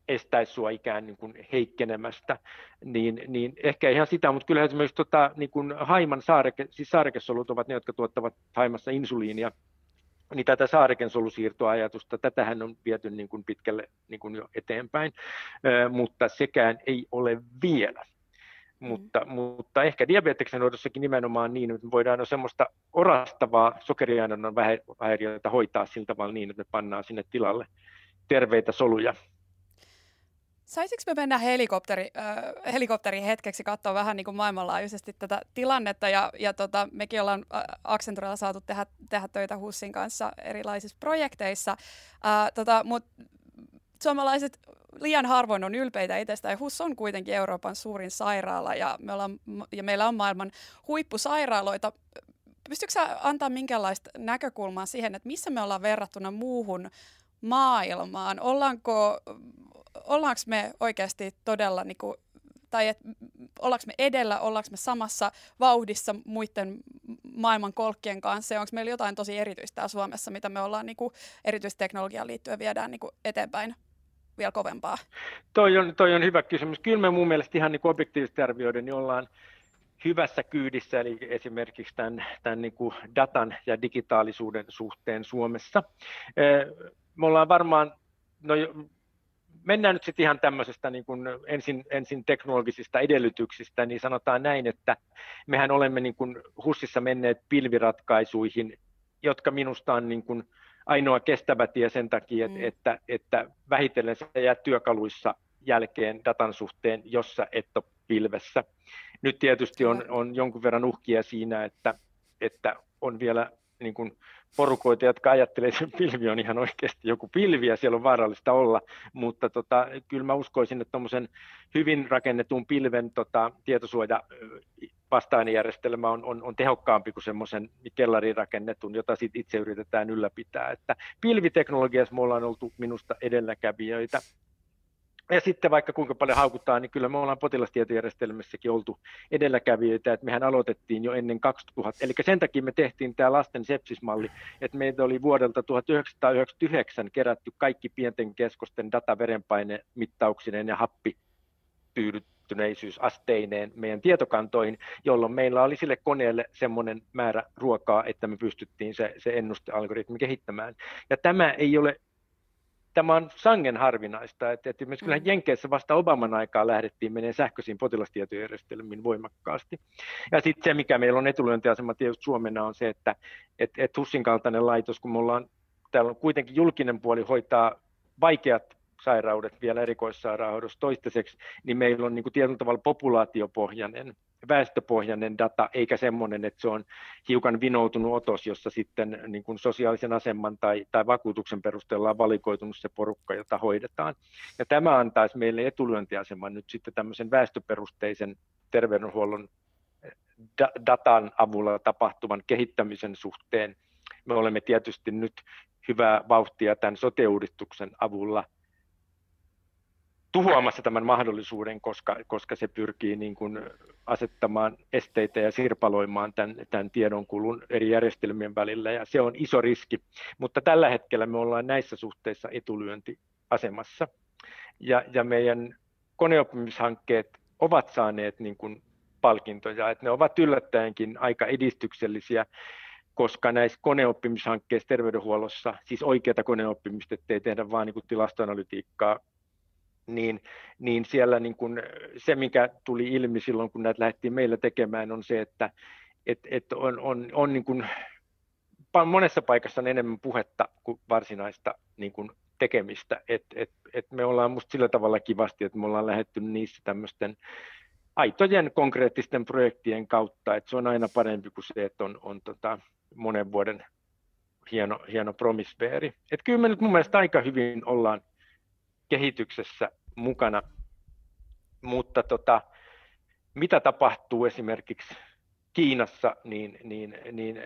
[SPEAKER 3] estäisi sua ikään niin kuin heikkenemästä, niin, niin ehkä ihan sitä, mutta kyllä esimerkiksi tota, niin kuin haiman saareke, siis saarekesolut ovat ne, jotka tuottavat haimassa insuliinia, niin tätä saarekensolusiirtoajatusta, tätähän on viety niin kuin pitkälle niin kuin jo eteenpäin, mutta sekään ei ole vielä. Mm. Mutta, mutta ehkä diabeteksen hoidossakin nimenomaan niin, että voidaan jo semmoista orastavaa sokeriainenon häiriötä hoitaa sillä tavalla niin, että me pannaan sinne tilalle terveitä soluja,
[SPEAKER 4] Saisinko me mennä helikopteri, äh, helikopteri hetkeksi katsoa vähän niin kuin maailmanlaajuisesti tätä tilannetta ja, ja tota, mekin ollaan Accenturella saatu tehdä, tehdä töitä Hussin kanssa erilaisissa projekteissa, äh, tota, mutta suomalaiset liian harvoin on ylpeitä itsestä ja HUS on kuitenkin Euroopan suurin sairaala ja, me ollaan, ja meillä on maailman huippusairaaloita. Pystytkö sä antaa minkälaista näkökulmaa siihen, että missä me ollaan verrattuna muuhun maailmaan? Ollaanko, ollaanko me oikeasti todella, niin kuin, tai et, ollaanko me edellä, ollaanko me samassa vauhdissa muiden maailman kolkkien kanssa, ja onko meillä jotain tosi erityistä Suomessa, mitä me ollaan niin kuin, erityisteknologiaan liittyen viedään niin kuin, eteenpäin? vielä kovempaa?
[SPEAKER 3] Toi on, toi on hyvä kysymys. Kyllä me mun mielestä ihan niin objektiivisesti arvioiden niin ollaan hyvässä kyydissä, eli esimerkiksi tämän, tämän niin kuin datan ja digitaalisuuden suhteen Suomessa. Me ollaan varmaan, no mennään nyt sitten ihan tämmöisestä niin kuin ensin, ensin teknologisista edellytyksistä, niin sanotaan näin, että mehän olemme niin kuin HUSissa menneet pilviratkaisuihin, jotka minusta on niin kuin ainoa kestävä tie sen takia, mm. että, että vähitellen se jää työkaluissa jälkeen datan suhteen, jossa et ole pilvessä. Nyt tietysti on, on jonkun verran uhkia siinä, että, että on vielä niin kuin porukoita, jotka ajattelee, että [laughs] pilvi on ihan oikeasti joku pilvi ja siellä on vaarallista olla, mutta tota, kyllä mä uskoisin, että tuommoisen hyvin rakennetun pilven tota, tietosuoja vastaanejärjestelmä on, on, on tehokkaampi kuin semmoisen kellariin rakennetun, jota sit itse yritetään ylläpitää. Että pilviteknologiassa me ollaan oltu minusta edelläkävijöitä. Ja sitten vaikka kuinka paljon haukutaan, niin kyllä me ollaan potilastietojärjestelmässäkin oltu edelläkävijöitä, että mehän aloitettiin jo ennen 2000. Eli sen takia me tehtiin tämä lasten sepsismalli, että meitä oli vuodelta 1999 kerätty kaikki pienten keskusten data verenpainemittauksineen ja happi asteineen meidän tietokantoihin, jolloin meillä oli sille koneelle semmoinen määrä ruokaa, että me pystyttiin se, se ennustealgoritmi kehittämään. Ja tämä ei ole tämä on sangen harvinaista, että, että myös kyllä mm. Jenkeissä vasta Obaman aikaa lähdettiin menee sähköisiin potilastietojärjestelmiin voimakkaasti. Ja sitten se, mikä meillä on etulyöntiasema tietysti Suomena on se, että et, et HUSin kaltainen laitos, kun me ollaan, täällä on kuitenkin julkinen puoli hoitaa vaikeat sairaudet vielä erikoissairaanhoidossa toistaiseksi, niin meillä on niin kuin tietyllä tavalla populaatiopohjainen, väestöpohjainen data, eikä semmoinen, että se on hiukan vinoutunut otos, jossa sitten niin kuin sosiaalisen aseman tai, tai vakuutuksen perusteella on valikoitunut se porukka, jota hoidetaan. Ja tämä antaisi meille etulyöntiaseman nyt sitten tämmöisen väestöperusteisen terveydenhuollon datan avulla tapahtuvan kehittämisen suhteen. Me olemme tietysti nyt hyvää vauhtia tämän sote-uudistuksen avulla tuhoamassa tämän mahdollisuuden, koska, koska se pyrkii niin kuin asettamaan esteitä ja sirpaloimaan tämän, tämän tiedonkulun eri järjestelmien välillä, ja se on iso riski. Mutta tällä hetkellä me ollaan näissä suhteissa etulyöntiasemassa, ja, ja meidän koneoppimishankkeet ovat saaneet niin kuin palkintoja, että ne ovat yllättäenkin aika edistyksellisiä, koska näissä koneoppimishankkeissa terveydenhuollossa, siis oikeata koneoppimista, ettei tehdä vain niin tilastoanalytiikkaa niin, niin siellä niin kuin se, mikä tuli ilmi silloin, kun näitä lähdettiin meillä tekemään, on se, että et, et on, on, on niin kuin, monessa paikassa on enemmän puhetta kuin varsinaista niin kuin tekemistä. Et, et, et me ollaan musta sillä tavalla kivasti, että me ollaan lähdetty niissä tämmöisten aitojen konkreettisten projektien kautta, että se on aina parempi kuin se, että on, on tota monen vuoden hieno, hieno promisveeri. Et kyllä me nyt mun mielestä aika hyvin ollaan kehityksessä mukana. Mutta tota, mitä tapahtuu esimerkiksi Kiinassa, niin, niin, niin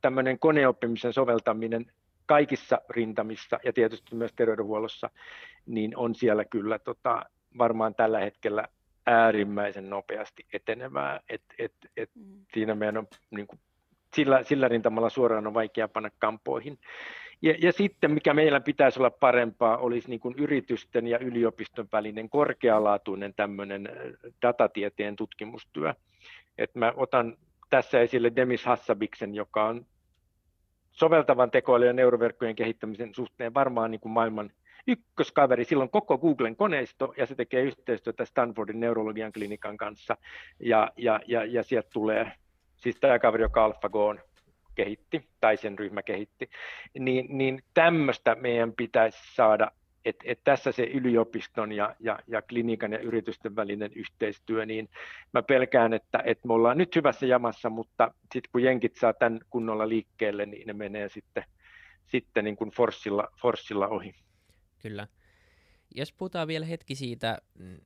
[SPEAKER 3] tämmöinen koneoppimisen soveltaminen kaikissa rintamissa ja tietysti myös terveydenhuollossa, niin on siellä kyllä tota, varmaan tällä hetkellä äärimmäisen nopeasti etenevää. Et, et, et mm. Siinä meidän on niin kuin, sillä, sillä rintamalla suoraan on vaikea panna kampoihin. Ja, ja sitten mikä meillä pitäisi olla parempaa, olisi niin kuin yritysten ja yliopiston välinen korkealaatuinen tämmöinen datatieteen tutkimustyö. Et mä otan tässä esille Demis Hassabiksen, joka on soveltavan tekoälyn ja neuroverkkojen kehittämisen suhteen varmaan niin kuin maailman ykköskaveri. Silloin koko Googlen koneisto ja se tekee yhteistyötä Stanfordin neurologian klinikan kanssa ja, ja, ja, ja sieltä tulee, siis tämä kaveri, joka AlphaGo on kehitti tai sen ryhmä kehitti, niin, niin tämmöistä meidän pitäisi saada et, et tässä se yliopiston ja, ja, ja klinikan ja yritysten välinen yhteistyö, niin mä pelkään, että, että me ollaan nyt hyvässä jamassa, mutta sitten kun jenkit saa tämän kunnolla liikkeelle, niin ne menee sitten, sitten niin kuin forssilla, forssilla ohi.
[SPEAKER 2] Kyllä. Jos puhutaan vielä hetki siitä mm,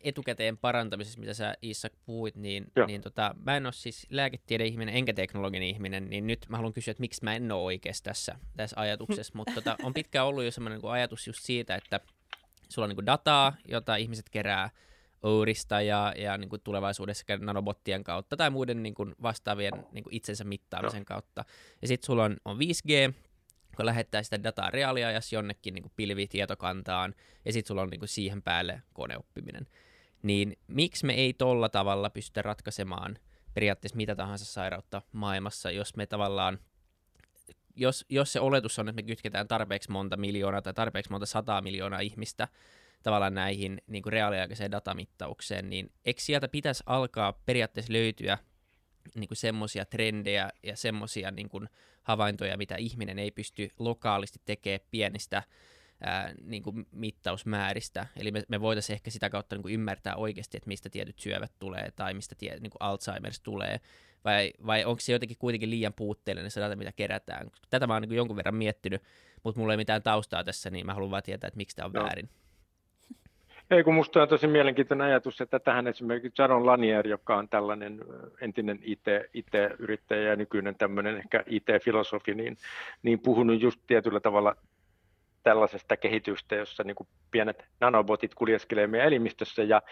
[SPEAKER 2] etukäteen parantamisesta, mitä sä Isak puhuit, niin, niin tota, mä en ole siis lääketiedeihminen enkä teknologinen ihminen, niin nyt mä haluan kysyä, että miksi mä en ole oikeassa tässä, tässä ajatuksessa, mutta tota, on pitkään ollut jo semmoinen niin ajatus just siitä, että sulla on niin kuin dataa, jota ihmiset kerää Ourista ja, ja niin kuin tulevaisuudessa nanobottien kautta tai muiden niin kuin vastaavien niin kuin itsensä mittaamisen kautta. Ja sitten sulla on, on 5G, kun lähettää sitä dataa reaaliajassa jonnekin niin kuin pilvitietokantaan, ja sitten sulla on niin kuin siihen päälle koneoppiminen. Niin miksi me ei tolla tavalla pystytä ratkaisemaan periaatteessa mitä tahansa sairautta maailmassa, jos me tavallaan jos, jos se oletus on, että me kytketään tarpeeksi monta miljoonaa tai tarpeeksi monta sataa miljoonaa ihmistä tavallaan näihin niin kuin reaaliaikaiseen datamittaukseen, niin eikö sieltä pitäisi alkaa periaatteessa löytyä niin semmoisia trendejä ja semmoisia niin havaintoja, mitä ihminen ei pysty lokaalisti tekemään pienistä ää, niin kuin mittausmääristä. Eli me, me voitaisiin ehkä sitä kautta niin kuin ymmärtää oikeasti, että mistä tietyt syövät tulee tai mistä tie, niin kuin Alzheimer's tulee. Vai, vai onko se jotenkin kuitenkin liian puutteellinen se data, mitä kerätään? Tätä mä oon niin jonkun verran miettinyt, mutta mulla ei mitään taustaa tässä, niin mä haluan vaan tietää, että miksi tämä on no. väärin.
[SPEAKER 3] Ei, kun minusta on tosi mielenkiintoinen ajatus, että tähän esimerkiksi Jaron Lanier, joka on tällainen entinen IT, IT-yrittäjä ja nykyinen tämmöinen ehkä IT-filosofi, niin, niin puhunut just tietyllä tavalla tällaisesta kehitystä, jossa niin kuin pienet nanobotit kuljeskelee meidän elimistössä ja,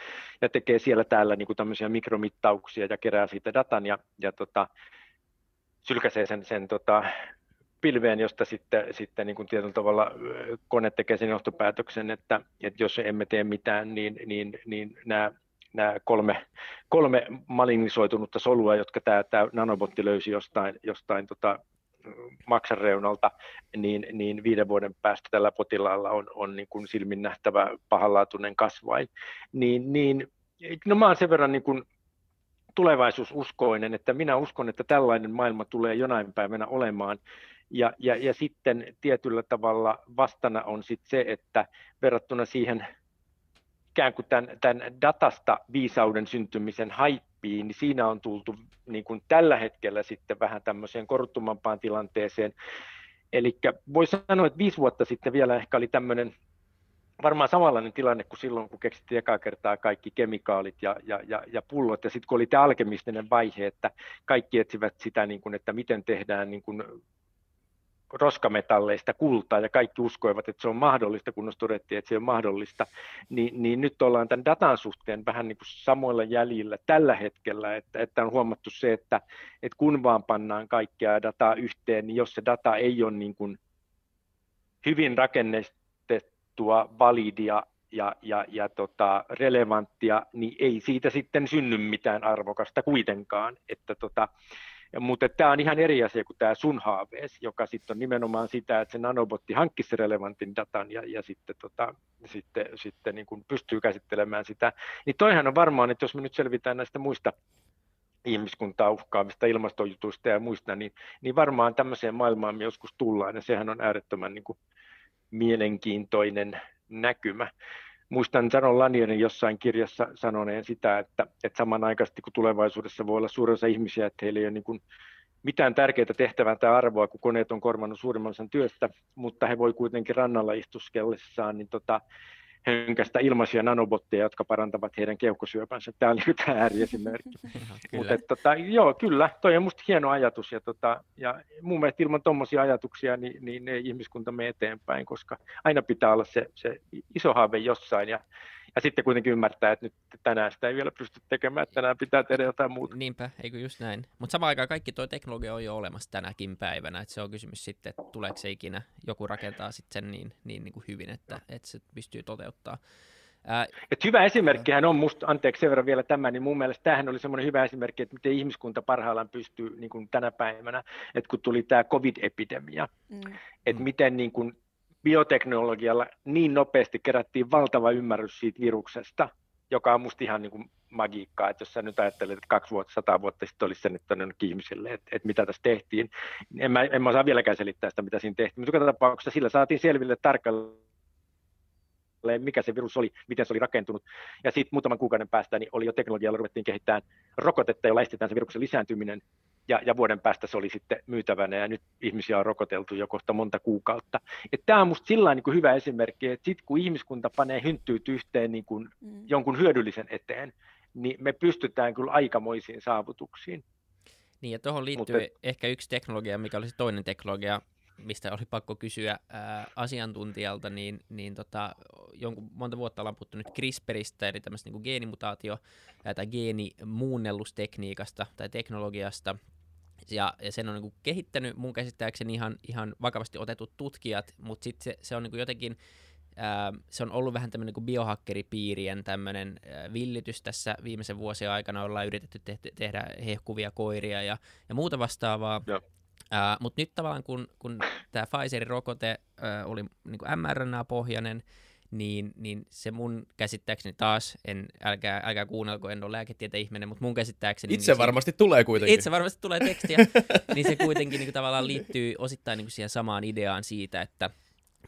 [SPEAKER 3] ja tekee siellä täällä niin kuin tämmöisiä mikromittauksia ja kerää siitä datan ja, ja tota, sylkäsee sen, sen tota, pilveen, josta sitten, sitten niin kuin tietyllä tavalla kone tekee sen johtopäätöksen, että, että jos emme tee mitään, niin, niin, niin nämä, nämä kolme, kolme malignisoitunutta solua, jotka tämä, tämä nanobotti löysi jostain, jostain tota, maksan reunalta, niin, niin viiden vuoden päästä tällä potilaalla on, on niin kuin silmin nähtävä pahanlaatuinen kasvain. Niin, niin, no mä olen sen verran niin kuin tulevaisuususkoinen, että minä uskon, että tällainen maailma tulee jonain päivänä olemaan, ja, ja, ja sitten tietyllä tavalla vastana on sit se, että verrattuna siihen ikään kuin tämän, tämän datasta viisauden syntymisen haippiin, niin siinä on tultu niin kuin tällä hetkellä sitten vähän tämmöiseen korruttumampaan tilanteeseen. Eli voisi sanoa, että viisi vuotta sitten vielä ehkä oli tämmöinen varmaan samanlainen tilanne kuin silloin, kun keksittiin ekaa kertaa kaikki kemikaalit ja, ja, ja, ja pullot, ja sitten kun oli tämä alkemistinen vaihe, että kaikki etsivät sitä, niin kuin, että miten tehdään niin kuin roskametalleista kultaa ja kaikki uskoivat, että se on mahdollista, kun todettiin, että se on mahdollista, niin, niin nyt ollaan tämän datan suhteen vähän niin kuin samoilla jäljillä tällä hetkellä, että, että on huomattu se, että, että kun vaan pannaan kaikkea dataa yhteen, niin jos se data ei ole niin kuin hyvin rakennettua, validia ja, ja, ja tota, relevanttia, niin ei siitä sitten synny mitään arvokasta kuitenkaan. Että tota, mutta tämä on ihan eri asia kuin tämä sun haavees, joka sitten on nimenomaan sitä, että se nanobotti hankkisi relevantin datan ja, ja sitten, tota, sitten, sitten niin kuin pystyy käsittelemään sitä. Niin toihan on varmaan, että jos me nyt selvitään näistä muista ihmiskuntaa uhkaavista ilmastojutuista ja muista, niin, niin varmaan tämmöiseen maailmaan me joskus tullaan, ja sehän on äärettömän niin kuin, mielenkiintoinen näkymä muistan Jaron Lanierin jossain kirjassa sanoneen sitä, että, että samanaikaisesti kun tulevaisuudessa voi olla suurin osa ihmisiä, että heillä ei ole niin kuin mitään tärkeää tehtävää tai arvoa, kun koneet on korvannut suurimman osan työstä, mutta he voi kuitenkin rannalla istuskellessaan niin tota, hönkästä ilmaisia nanobotteja, jotka parantavat heidän keuhkosyöpänsä. Tämä on niin tämä ääriesimerkki. [laughs] Mutta tota, joo, kyllä, toi on minusta hieno ajatus. Ja, tota, ja mun mielestä ilman tuommoisia ajatuksia niin, niin ei ihmiskunta mene eteenpäin, koska aina pitää olla se, se iso haave jossain. Ja ja sitten kuitenkin ymmärtää, että nyt tänään sitä ei vielä pysty tekemään, että tänään pitää tehdä jotain muuta.
[SPEAKER 2] Niinpä, eikö just näin. Mutta samaan aikaan kaikki tuo teknologia on jo olemassa tänäkin päivänä, että se on kysymys sitten, että tuleeko se ikinä, joku rakentaa sitten sen niin, niin, niin kuin hyvin, että, että se pystyy toteuttaa.
[SPEAKER 3] Ää, Et hyvä esimerkkihän on musta, anteeksi sen verran vielä tämä, niin mun mielestä tämähän oli semmoinen hyvä esimerkki, että miten ihmiskunta parhaillaan pystyy niin kuin tänä päivänä, että kun tuli tämä covid-epidemia, mm. että mm. miten niin kuin bioteknologialla niin nopeasti kerättiin valtava ymmärrys siitä viruksesta, joka on musta ihan niin kuin magiikkaa, että jos sä nyt ajattelet, että kaksi vuotta, sata vuotta sitten olisi selittänyt ihmisille, että, että mitä tässä tehtiin, en mä, en mä osaa vieläkään selittää sitä, mitä siinä tehtiin, mutta joka tapauksessa sillä saatiin selville tarkalleen, mikä se virus oli, miten se oli rakentunut. Ja sitten muutaman kuukauden päästä niin oli jo teknologialla ruvettiin kehittämään rokotetta, jolla estetään se viruksen lisääntyminen. Ja, ja vuoden päästä se oli sitten myytävänä ja nyt ihmisiä on rokoteltu jo kohta monta kuukautta. Tämä on minusta sillä niin hyvä esimerkki, että sitten kun ihmiskunta panee hynttyyt yhteen niin kuin mm. jonkun hyödyllisen eteen, niin me pystytään kyllä aikamoisiin saavutuksiin.
[SPEAKER 2] Niin, ja tuohon liittyy Mutta... ehkä yksi teknologia, mikä olisi toinen teknologia, mistä oli pakko kysyä ää, asiantuntijalta, niin, niin tota, jonkun, monta vuotta ollaan puhuttu nyt CRISPRistä, eli tämmöistä niin geenimutaatio- tai geenimuunnellustekniikasta tai teknologiasta, ja, ja sen on niin kehittänyt mun käsittääkseni ihan, ihan vakavasti otetut tutkijat, mutta sitten se, se on niin jotenkin se on ollut vähän tämmöinen kuin biohakkeripiirien tämmöinen villitys tässä viimeisen vuosien aikana. Ollaan yritetty te- tehdä hehkuvia koiria ja, ja muuta vastaavaa. Uh, Mutta nyt tavallaan kun, kun tämä Pfizerin rokote uh, oli niin mRNA-pohjainen, niin, niin se mun käsittääkseni taas, en, älkää, älkää kuunnelko, en ole lääketieteen ihminen, mutta mun käsittääkseni...
[SPEAKER 1] Itse
[SPEAKER 2] niin
[SPEAKER 1] varmasti se, tulee kuitenkin.
[SPEAKER 2] Itse varmasti tulee tekstiä, [laughs] niin se kuitenkin niin kuin, tavallaan liittyy osittain niin kuin siihen samaan ideaan siitä, että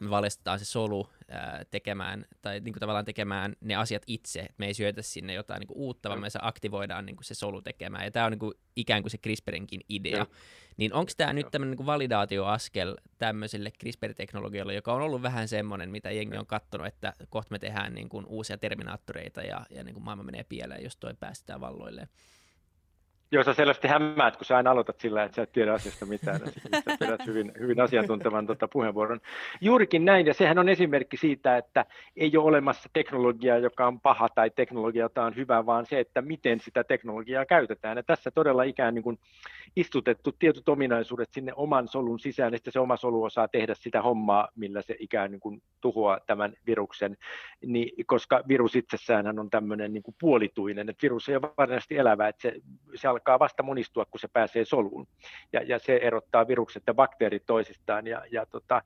[SPEAKER 2] me valjastetaan se solu ää, tekemään, tai niin kuin tavallaan tekemään ne asiat itse, että me ei syötä sinne jotain niin kuin uutta, vaan me se aktivoidaan niin kuin se solu tekemään, ja tämä on niin kuin ikään kuin se CRISPRinkin idea. Ja. Niin onko tämä nyt tämmöinen niin kuin validaatioaskel tämmöiselle CRISPR-teknologialle, joka on ollut vähän semmoinen, mitä jengi on katsonut, että kohta me tehdään niin kuin uusia terminaattoreita, ja, ja niin kuin maailma menee pieleen, jos toi päästetään valloilleen.
[SPEAKER 3] Joo, sä selvästi hämmäät, kun sä aina aloitat sillä, että sä et tiedä asiasta mitään, sä pidät hyvin, hyvin asiantuntevan tota puheenvuoron. Juurikin näin, ja sehän on esimerkki siitä, että ei ole olemassa teknologiaa, joka on paha tai teknologia, jota on hyvä, vaan se, että miten sitä teknologiaa käytetään. Ja tässä todella ikään niin kuin istutettu tietyt ominaisuudet sinne oman solun sisään, että se oma solu osaa tehdä sitä hommaa, millä se ikään niin kuin tuhoaa tämän viruksen, niin, koska virus itsessään on tämmöinen niin kuin puolituinen, että virus ei ole varsinaisesti elävä, että se, se alkaa vasta monistua, kun se pääsee soluun. Ja, ja se erottaa virukset ja bakteerit toisistaan. Ja, ja, tota,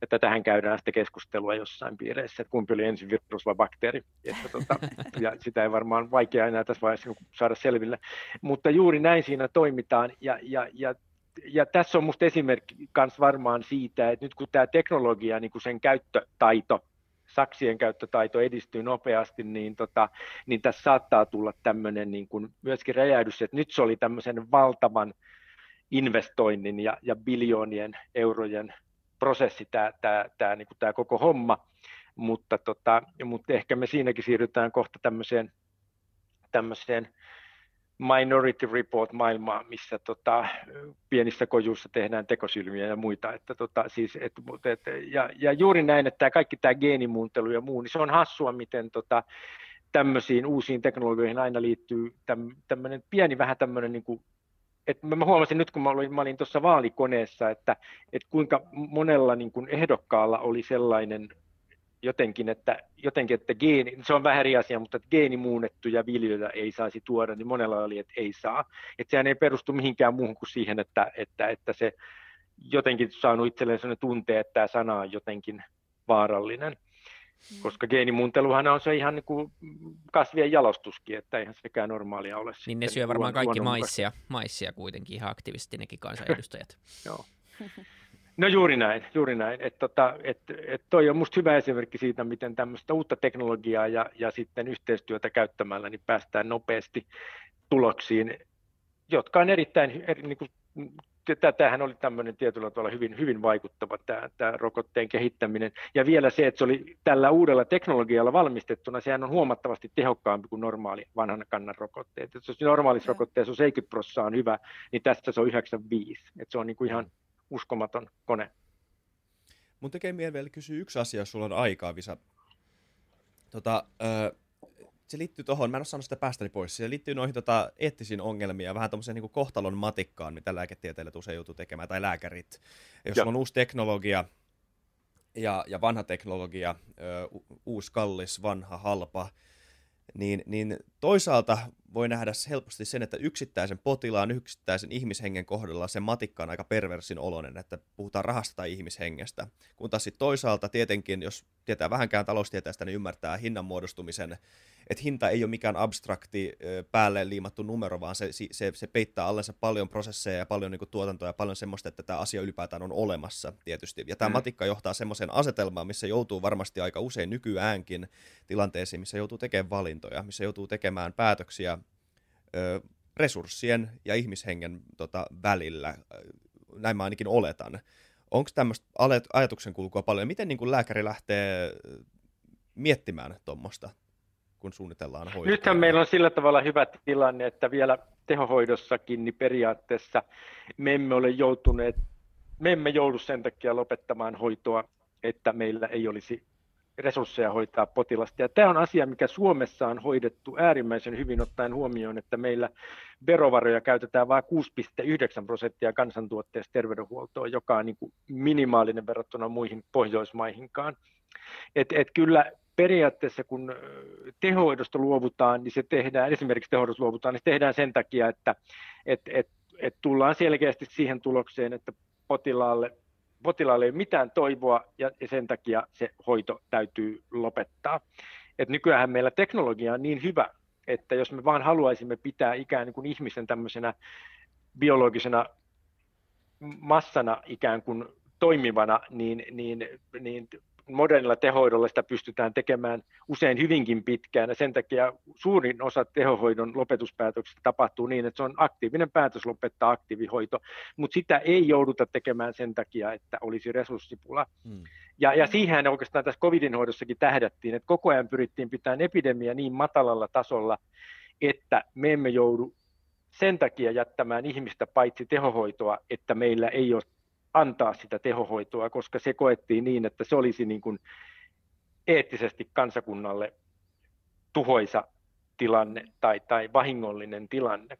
[SPEAKER 3] ja tätähän käydään sitten keskustelua jossain piireissä, että kumpi oli ensin virus vai bakteeri. Että, tota, [laughs] ja sitä ei varmaan vaikea enää tässä vaiheessa saada selville. Mutta juuri näin siinä toimitaan. Ja, ja, ja ja tässä on minusta esimerkki myös varmaan siitä, että nyt kun tämä teknologia, niin kuin sen käyttötaito saksien käyttötaito edistyy nopeasti, niin, tota, niin tässä saattaa tulla tämmöinen niin kuin myöskin räjähdys, että nyt se oli tämmöisen valtavan investoinnin ja, ja biljoonien eurojen prosessi tämä, tämä, tämä, niin kuin tämä koko homma, mutta, tota, mutta ehkä me siinäkin siirrytään kohta tämmöiseen, tämmöiseen Minority Report maailmaa, missä tota, pienissä kojuissa tehdään tekosylmiä ja muita. Että, tota, siis, et, et, ja, ja, juuri näin, että tämä kaikki tämä geenimuuntelu ja muu, niin se on hassua, miten tota, tämmöisiin uusiin teknologioihin aina liittyy täm, tämmöinen pieni vähän tämmöinen niin kuin, että mä huomasin nyt, kun mä olin, olin tuossa vaalikoneessa, että, että kuinka monella niin kuin ehdokkaalla oli sellainen jotenkin, että, jotenkin, että geeni, se on vähän eri asia, mutta että geenimuunnettuja viljoja ei saisi tuoda, niin monella oli, että ei saa. Että sehän ei perustu mihinkään muuhun kuin siihen, että, että, että se jotenkin saanut itselleen sellainen tunte, että tämä sana on jotenkin vaarallinen. Mm. Koska geenimuunteluhan on se ihan niin kuin kasvien jalostuskin, että eihän sekään normaalia ole.
[SPEAKER 2] Niin ne syö varmaan kaikki maissia, maissia kuitenkin ihan aktiivisesti nekin kansanedustajat. [laughs]
[SPEAKER 3] Joo. [laughs] No juuri näin, juuri näin. Että tota, et, et toi on minusta hyvä esimerkki siitä, miten tämmöistä uutta teknologiaa ja, ja sitten yhteistyötä käyttämällä niin päästään nopeasti tuloksiin, jotka on erittäin, eri, niin kuin, tämähän oli tämmöinen tietyllä tavalla hyvin, hyvin vaikuttava tämä, tämä rokotteen kehittäminen. Ja vielä se, että se oli tällä uudella teknologialla valmistettuna, sehän on huomattavasti tehokkaampi kuin normaali vanhan kannan rokotteet. Jos normaalissa rokotteessa on 70 prosenttia on hyvä, niin tässä se on 95. Että se on niin kuin ihan uskomaton kone.
[SPEAKER 1] Mun tekee mieli vielä kysyä yksi asia, jos sulla on aikaa, Visa. Tota, öö, se liittyy tuohon, mä en ole saanut sitä päästäni pois, se liittyy noihin tota, eettisiin ongelmiin ja vähän tuommoiseen niin kohtalon matikkaan, mitä lääketieteilijät usein joutuu tekemään, tai lääkärit. Jos ja. on uusi teknologia ja, ja vanha teknologia, ö, uusi kallis, vanha, halpa, niin, niin toisaalta voi nähdä helposti sen, että yksittäisen potilaan, yksittäisen ihmishengen kohdalla se matikka on aika perversin oloinen, että puhutaan rahasta tai ihmishengestä. Kun taas sitten toisaalta tietenkin, jos tietää vähänkään taloustieteestä, niin ymmärtää hinnan muodostumisen, että hinta ei ole mikään abstrakti päälle liimattu numero, vaan se, se, se peittää allensa paljon prosesseja ja paljon niin kuin, tuotantoa ja paljon semmoista, että tämä asia ylipäätään on olemassa tietysti. Ja tämä mm. matikka johtaa semmoiseen asetelmaan, missä joutuu varmasti aika usein nykyäänkin tilanteisiin, missä joutuu tekemään valintoja, missä joutuu tekemään päätöksiä ö, resurssien ja ihmishengen tota, välillä. Näin mä ainakin oletan. Onko tämmöistä ajatuksen kulkua paljon? Miten niin kuin lääkäri lähtee miettimään tuommoista, kun suunnitellaan hoitoa?
[SPEAKER 3] Nythän meillä on sillä tavalla hyvä tilanne, että vielä tehohoidossakin niin periaatteessa me emme ole joutuneet, me emme joudu sen takia lopettamaan hoitoa, että meillä ei olisi resursseja hoitaa potilasta. Ja tämä on asia, mikä Suomessa on hoidettu äärimmäisen hyvin ottaen huomioon, että meillä verovaroja käytetään vain 6,9 prosenttia kansantuotteesta terveydenhuoltoon, joka on niin kuin minimaalinen verrattuna muihin Pohjoismaihinkaan. Et, et kyllä periaatteessa kun tehohoidosta luovutaan, niin se tehdään, esimerkiksi tehohoidosta luovutaan, niin se tehdään sen takia, että et, et, et tullaan selkeästi siihen tulokseen, että potilaalle potilaalle ei ole mitään toivoa ja, sen takia se hoito täytyy lopettaa. Et nykyään meillä teknologia on niin hyvä, että jos me vaan haluaisimme pitää ikään kuin ihmisen tämmöisenä biologisena massana ikään kuin toimivana, niin, niin, niin modernilla tehohoidolla sitä pystytään tekemään usein hyvinkin pitkään, ja sen takia suurin osa tehohoidon lopetuspäätöksistä tapahtuu niin, että se on aktiivinen päätös lopettaa aktiivihoito, mutta sitä ei jouduta tekemään sen takia, että olisi resurssipula. Hmm. Ja, ja siihen oikeastaan tässä covidin hoidossakin tähdättiin, että koko ajan pyrittiin pitämään epidemia niin matalalla tasolla, että me emme joudu sen takia jättämään ihmistä paitsi tehohoitoa, että meillä ei ole antaa sitä tehohoitoa, koska se koettiin niin, että se olisi niin kuin eettisesti kansakunnalle tuhoisa tilanne tai, tai vahingollinen tilanne.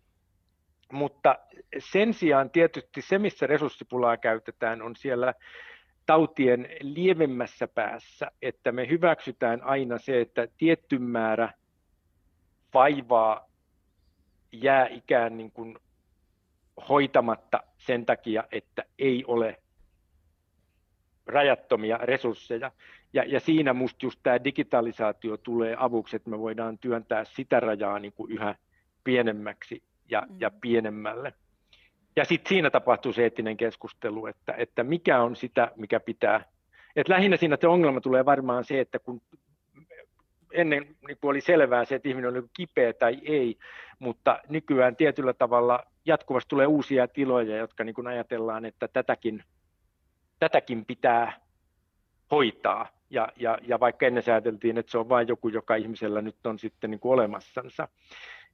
[SPEAKER 3] Mutta sen sijaan tietysti se, missä resurssipulaa käytetään, on siellä tautien lievemmässä päässä, että me hyväksytään aina se, että tietty määrä vaivaa jää ikään niin kuin hoitamatta sen takia, että ei ole rajattomia resursseja. Ja, ja siinä musta just tämä digitalisaatio tulee avuksi, että me voidaan työntää sitä rajaa niin kuin yhä pienemmäksi ja, mm. ja pienemmälle. Ja sitten siinä tapahtuu se eettinen keskustelu, että, että mikä on sitä, mikä pitää. Et lähinnä siinä se ongelma tulee varmaan se, että kun ennen niin oli selvää se, että ihminen oli kipeä tai ei, mutta nykyään tietyllä tavalla jatkuvasti tulee uusia tiloja, jotka niin kuin ajatellaan, että tätäkin, tätäkin pitää hoitaa. Ja, ja, ja vaikka ennen sääteltiin, että se on vain joku, joka ihmisellä nyt on sitten niin kuin olemassansa.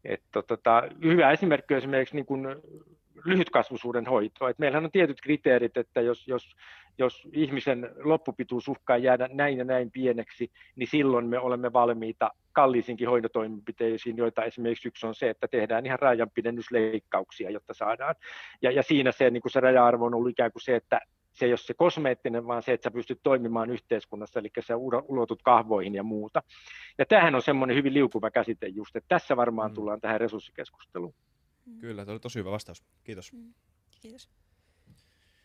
[SPEAKER 3] Että tota, hyvä esimerkki on esimerkiksi niin kuin lyhytkasvuisuuden hoito. Et meillähän on tietyt kriteerit, että jos, jos, jos ihmisen loppupituus uhkaa jäädä näin ja näin pieneksi, niin silloin me olemme valmiita kalliisinkin hoitotoimenpiteisiin, joita esimerkiksi yksi on se, että tehdään ihan rajanpidennysleikkauksia, jotta saadaan. Ja, ja siinä se, niin kuin se raja-arvo on ollut ikään kuin se, että se ei ole se kosmeettinen, vaan se, että sä pystyt toimimaan yhteiskunnassa, eli sä ulotut kahvoihin ja muuta. Ja tämähän on semmoinen hyvin liukuva käsite just, että tässä varmaan mm. tullaan tähän resurssikeskusteluun.
[SPEAKER 1] Mm. Kyllä, tämä oli tosi hyvä vastaus. Kiitos. Mm.
[SPEAKER 2] Kiitos.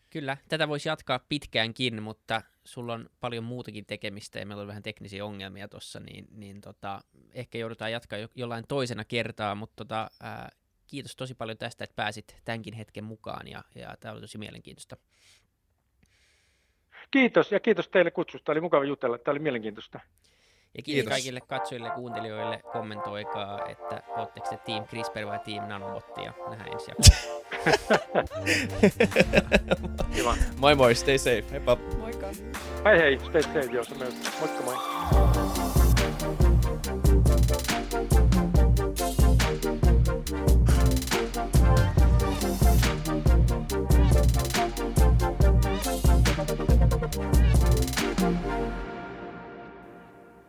[SPEAKER 2] Kyllä, tätä voisi jatkaa pitkäänkin, mutta sulla on paljon muutakin tekemistä ja meillä on vähän teknisiä ongelmia tuossa, niin, niin tota, ehkä joudutaan jatkaa jo, jollain toisena kertaa, mutta tota, ää, kiitos tosi paljon tästä, että pääsit tämänkin hetken mukaan ja, ja tämä oli tosi mielenkiintoista.
[SPEAKER 3] Kiitos ja kiitos teille kutsusta, oli mukava jutella, tämä oli mielenkiintoista.
[SPEAKER 2] Ja kiitos, kiitos. kaikille katsojille ja kuuntelijoille. Kommentoikaa, että ootteko te Team CRISPR vai Team Nanobotti ja nähdään ensi [laughs]
[SPEAKER 1] Kiva. moi moi, stay safe. Heippa.
[SPEAKER 4] Moikka.
[SPEAKER 3] Hei hei, stay safe, joo, myös. Moikka moi.